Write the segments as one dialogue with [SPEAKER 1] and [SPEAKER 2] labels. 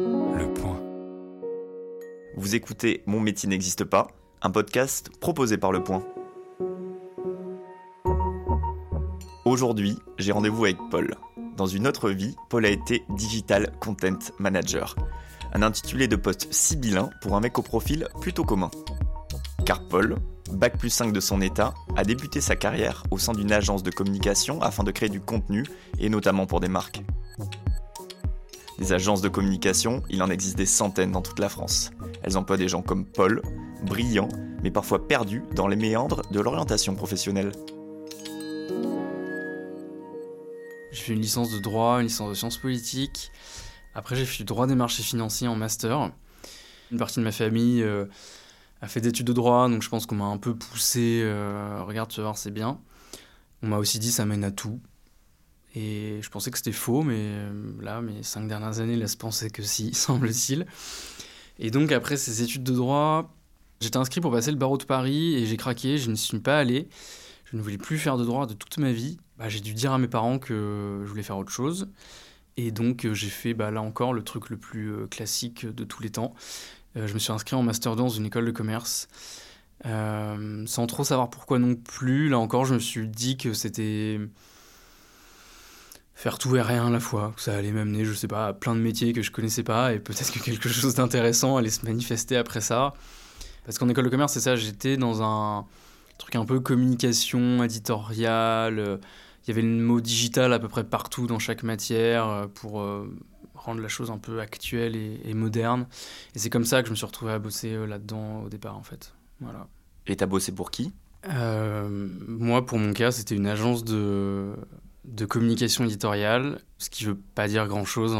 [SPEAKER 1] Le point.
[SPEAKER 2] Vous écoutez Mon métier n'existe pas, un podcast proposé par Le Point. Aujourd'hui, j'ai rendez-vous avec Paul. Dans une autre vie, Paul a été Digital Content Manager. Un intitulé de poste sibyllin pour un mec au profil plutôt commun. Car Paul, bac plus 5 de son état, a débuté sa carrière au sein d'une agence de communication afin de créer du contenu, et notamment pour des marques. Des agences de communication, il en existe des centaines dans toute la France. Elles emploient des gens comme Paul, brillants, mais parfois perdus dans les méandres de l'orientation professionnelle.
[SPEAKER 3] J'ai fait une licence de droit, une licence de sciences politiques. Après, j'ai fait du droit des marchés financiers en master. Une partie de ma famille euh, a fait d'études de droit, donc je pense qu'on m'a un peu poussé. euh, regarde, tu vas voir, c'est bien. On m'a aussi dit ça mène à tout. Et je pensais que c'était faux, mais euh, là, mes cinq dernières années laissent penser que si, semble-t-il. Et donc, après ces études de droit, j'étais inscrit pour passer le barreau de Paris et j'ai craqué, je ne suis pas allé. Je ne voulais plus faire de droit de toute ma vie. Bah, j'ai dû dire à mes parents que je voulais faire autre chose. Et donc, euh, j'ai fait bah, là encore le truc le plus euh, classique de tous les temps. Je me suis inscrit en Master 2 dans une école de commerce. Sans trop savoir pourquoi non plus. Là encore, je me suis dit que c'était faire tout et rien à la fois. Ça allait m'amener, je sais pas, à plein de métiers que je connaissais pas. Et peut-être que quelque chose d'intéressant allait se manifester après ça. Parce qu'en école de commerce, c'est ça, j'étais dans un truc un peu communication éditoriale. euh, Il y avait le mot digital à peu près partout dans chaque matière euh, pour euh, rendre la chose un peu actuelle et, et moderne. Et c'est comme ça que je me suis retrouvé à bosser là-dedans au départ, en fait. Voilà.
[SPEAKER 2] Et t'as bossé pour qui?
[SPEAKER 3] Euh, moi, pour mon cas, c'était une agence de, de communication éditoriale, ce qui veut pas dire grand-chose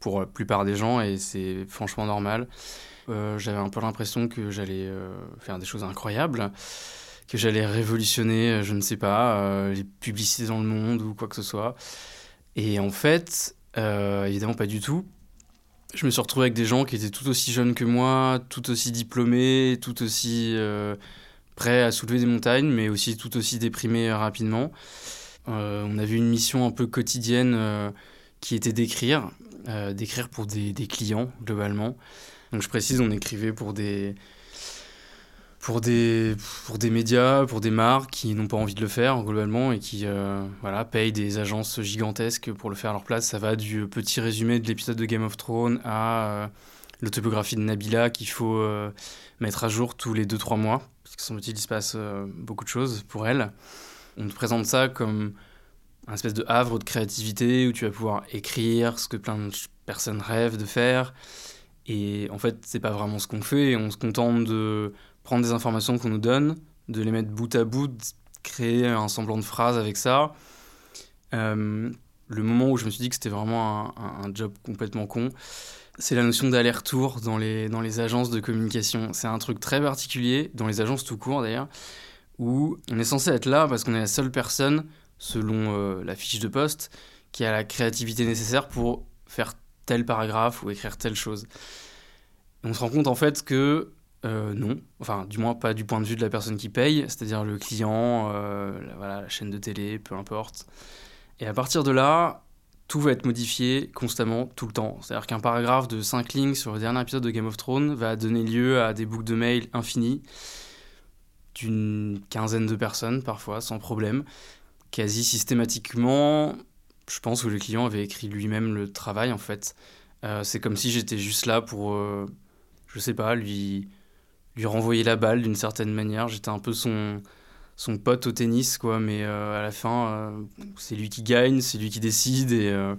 [SPEAKER 3] pour la plupart des gens, et c'est franchement normal. Euh, J'avais un peu l'impression que j'allais euh, faire des choses incroyables, que j'allais révolutionner, euh, je ne sais pas, les publicités dans le monde ou quoi que ce soit. Et en fait, évidemment pas du tout. Je me suis retrouvé avec des gens qui étaient tout aussi jeunes que moi, tout aussi diplômés, tout aussi prêts à soulever des montagnes, mais aussi tout aussi déprimés rapidement. Euh, on avait une mission un peu quotidienne euh, qui était d'écrire, euh, d'écrire pour des, clients globalement. Donc je précise, on écrivait pour des, pour des, pour des médias, pour des marques qui n'ont pas envie de le faire globalement et qui voilà, payent des agences gigantesques pour le faire à leur place. Ça va du petit résumé de l'épisode de Game of Thrones à l'autobiographie de Nabila qu'il faut mettre à jour tous les 2-3 mois, parce que semble-t-il, il se passe beaucoup de choses pour elle. On te présente ça comme un espèce de havre de créativité où tu vas pouvoir écrire ce que plein de personnes rêvent de faire. Et en fait, c'est pas vraiment ce qu'on fait. On se contente de prendre des informations qu'on nous donne, de les mettre bout à bout, de créer un semblant de phrase avec ça. Euh, le moment où je me suis dit que c'était vraiment un, job complètement con, c'est la notion d'aller-retour dans les, dans les agences de communication. C'est un truc très particulier, dans les agences tout court d'ailleurs, où on est censé être là parce qu'on est la seule personne, selon euh, la fiche de poste, qui a la créativité nécessaire pour faire tel paragraphe ou écrire telle chose. On se rend compte en fait que euh, non, enfin du moins pas du point de vue de la personne qui paye, c'est-à-dire le client, euh, la, la chaîne de télé, peu importe. Et à partir de là, tout va être modifié constamment, tout le temps. C'est-à-dire qu'un paragraphe de 5 lignes sur le dernier épisode de Game of Thrones va donner lieu à des boucles de mails infinies d'une quinzaine de personnes parfois, sans problème. Quasi systématiquement, je pense que le client avait écrit lui-même le travail en fait. Euh, c'est comme si j'étais juste là pour, euh, je sais pas, lui, lui renvoyer la balle d'une certaine manière. J'étais un peu son, son pote au tennis, quoi, mais euh, à la fin, c'est lui qui gagne, c'est lui qui décide, et,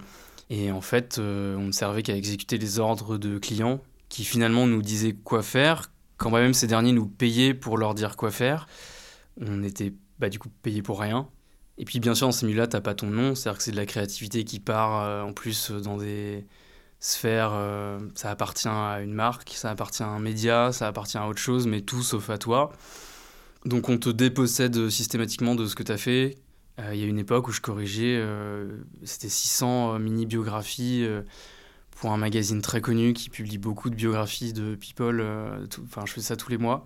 [SPEAKER 3] et en fait, on ne servait qu'à exécuter les ordres de clients qui finalement nous disaient quoi faire, quand même ces derniers nous payaient pour leur dire quoi faire. On était bah, du coup payé pour rien. Et puis bien sûr, dans ces milieux-là, t'as pas ton nom, c'est-à-dire que c'est de la créativité qui part euh, en plus euh, dans des sphères, euh, ça appartient à une marque, ça appartient à un média, ça appartient à autre chose, mais tout sauf à toi. Donc on te dépossède systématiquement de ce que tu as fait. Il y a une époque où je corrigeais, c'était 600 euh, mini-biographies pour un magazine très connu qui publie beaucoup de biographies de people. euh, Enfin, je fais ça tous les mois.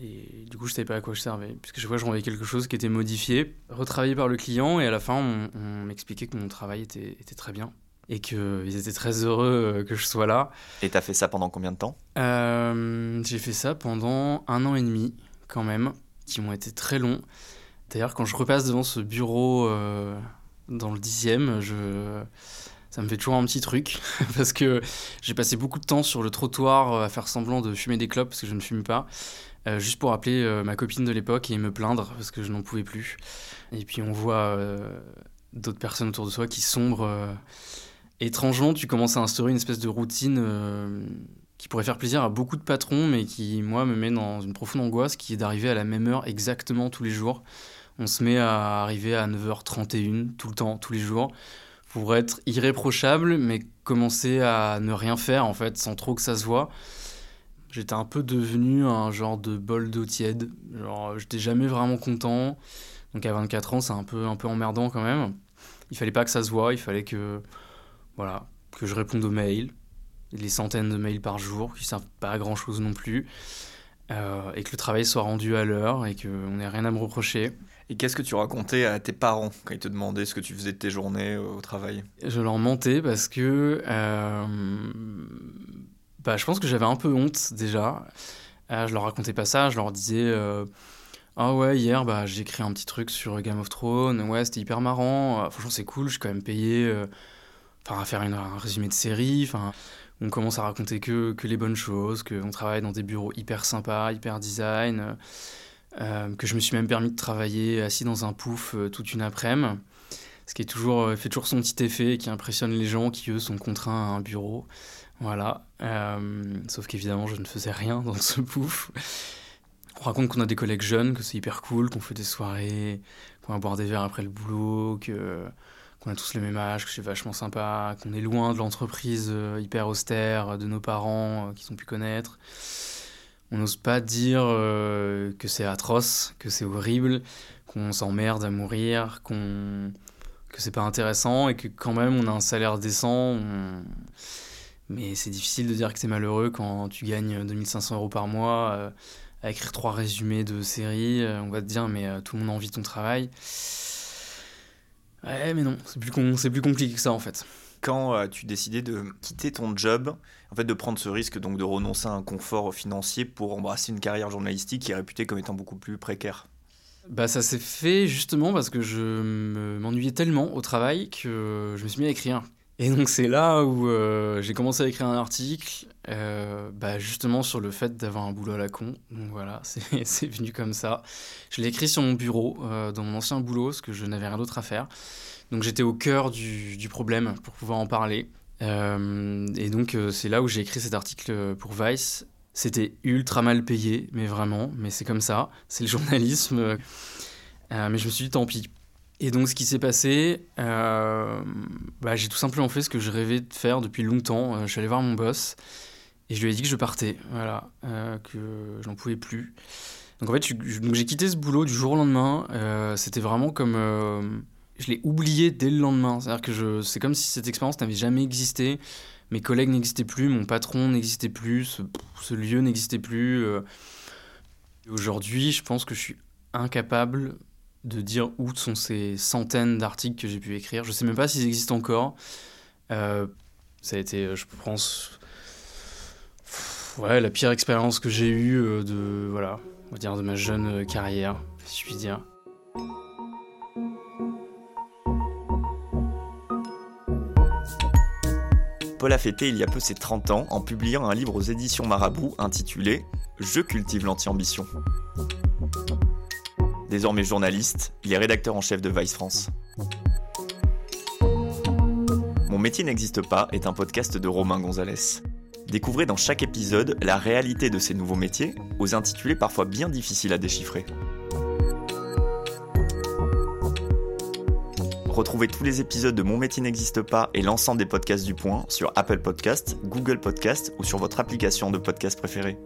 [SPEAKER 3] Et du coup, je savais pas à quoi je servais. Puisque chaque fois, je renvoyais quelque chose qui était modifié, retravaillé par le client, et à la fin, on, on m'expliquait que mon travail était, était très bien. et qu'ils étaient très heureux que je sois là.
[SPEAKER 2] Et t'as fait ça pendant combien de temps?
[SPEAKER 3] J'ai fait ça pendant un an et demi, quand même, qui m'ont été très longs. D'ailleurs, quand je repasse devant ce bureau dans le dixième, je ça me fait toujours un petit truc parce que j'ai passé beaucoup de temps sur le trottoir euh, à faire semblant de fumer des clopes parce que je ne fume pas. Euh, juste pour appeler euh, ma copine de l'époque et me plaindre parce que je n'en pouvais plus. Et puis on voit d'autres personnes autour de soi qui sombrent. Étrangement, tu commences à instaurer une espèce de routine qui pourrait faire plaisir à beaucoup de patrons, mais qui, moi, me met dans une profonde angoisse qui est d'arriver à la même heure exactement tous les jours. On se met à arriver à 9h31 tout le temps, tous les jours pour être irréprochable, mais commencer à ne rien faire en fait, sans trop que ça se voit. J'étais un peu devenu un genre de bol d'eau tiède. Genre, j'étais jamais vraiment content. Donc à 24 ans, c'est un peu, un peu emmerdant quand même. Il fallait pas que ça se voit, il fallait que, voilà, que je réponde aux mails. Les centaines de mails par jour qui servent pas à grand chose non plus. Euh, et que le travail soit rendu à l'heure et qu'on n'ait rien à me reprocher.
[SPEAKER 2] Et qu'est-ce que tu racontais à tes parents quand ils te demandaient ce que tu faisais de tes journées euh, au travail?
[SPEAKER 3] Je leur mentais parce que euh, bah, je pense que j'avais un peu honte déjà. Euh, je leur racontais pas ça, je leur disais Ah ouais, hier bah, j'ai écrit un petit truc sur Game of Thrones, ouais, c'était hyper marrant, franchement c'est cool, je suis quand même payé enfin à faire une, un résumé de série. Enfin, on commence à raconter que, que les bonnes choses, qu'on travaille dans des bureaux hyper sympas, hyper design. Euh, que je me suis même permis de travailler assis dans un pouf euh, toute une après-midi, ce qui est toujours, euh, fait toujours son petit effet et qui impressionne les gens qui, eux, sont contraints à un bureau. Voilà. sauf qu'évidemment, je ne faisais rien dans ce pouf. On raconte qu'on a des collègues jeunes, que c'est hyper cool, qu'on fait des soirées, qu'on va boire des verres après le boulot, que qu'on a tous le même âge, que c'est vachement sympa, qu'on est loin de l'entreprise hyper austère de nos parents qui sont pu connaître on n'ose pas dire euh, que c'est atroce, que c'est horrible, qu'on s'emmerde à mourir, qu'on que c'est pas intéressant et que quand même on a un salaire décent. Mais c'est difficile de dire que c'est malheureux quand tu gagnes 2500 euros par mois euh, à écrire trois résumés de séries. Euh, on va te dire mais tout le monde envie ton travail. Ouais, mais non, c'est plus, plus compliqué que ça en fait
[SPEAKER 2] quand as-tu décidé de quitter ton job, en fait de prendre ce risque donc de renoncer à un confort financier pour embrasser une carrière journalistique qui est réputée comme étant beaucoup plus précaire?
[SPEAKER 3] Bah ça s'est fait justement parce que je m'ennuyais tellement au travail que je me suis mis à écrire. Et donc c'est là où euh, j'ai commencé à écrire un article, euh, bah justement sur le fait d'avoir un boulot à la con. Donc voilà, c'est venu comme ça. Je l'ai écrit sur mon bureau, euh, dans mon ancien boulot, parce que je n'avais rien d'autre à faire. Donc j'étais au cœur du, problème pour pouvoir en parler. Et donc c'est là où j'ai écrit cet article pour Vice. C'était ultra mal payé, mais vraiment, mais c'est comme ça, c'est le journalisme. Mais je me suis dit tant pis. Et donc ce qui s'est passé, bah, j'ai tout simplement fait ce que je rêvais de faire depuis longtemps. je suis allé voir mon boss et je lui ai dit que je partais, voilà, que j'en pouvais plus. Donc en fait, j'ai quitté ce boulot du jour au lendemain. C'était vraiment comme je l'ai oublié dès le lendemain. C'est-à-dire que c'est comme si cette expérience n'avait jamais existé. Mes collègues n'existaient plus, mon patron n'existait plus, ce, lieu n'existait plus. Euh. Aujourd'hui, je pense que je suis incapable de dire où sont ces centaines d'articles que j'ai pu écrire. Je sais même pas s'ils existent encore. Euh, ça a été, euh, je pense, ouais, la pire expérience que j'ai eue de, voilà, on va dire de ma jeune carrière, si je puis dire.
[SPEAKER 2] Paul a fêté il y a peu ses 30 ans en publiant un livre aux éditions Marabout intitulé Je cultive l'anti-ambition. Désormais journaliste, il est rédacteur en chef de Vice France. Mon métier n'existe pas est un podcast de Romain Gonzalez. Découvrez dans chaque épisode la réalité de ces nouveaux métiers, aux intitulés parfois bien difficiles à déchiffrer. Retrouvez tous les épisodes de Mon métier n'existe pas et l'ensemble des podcasts du Point sur Apple Podcast, Google Podcast ou sur votre application de podcast préférée.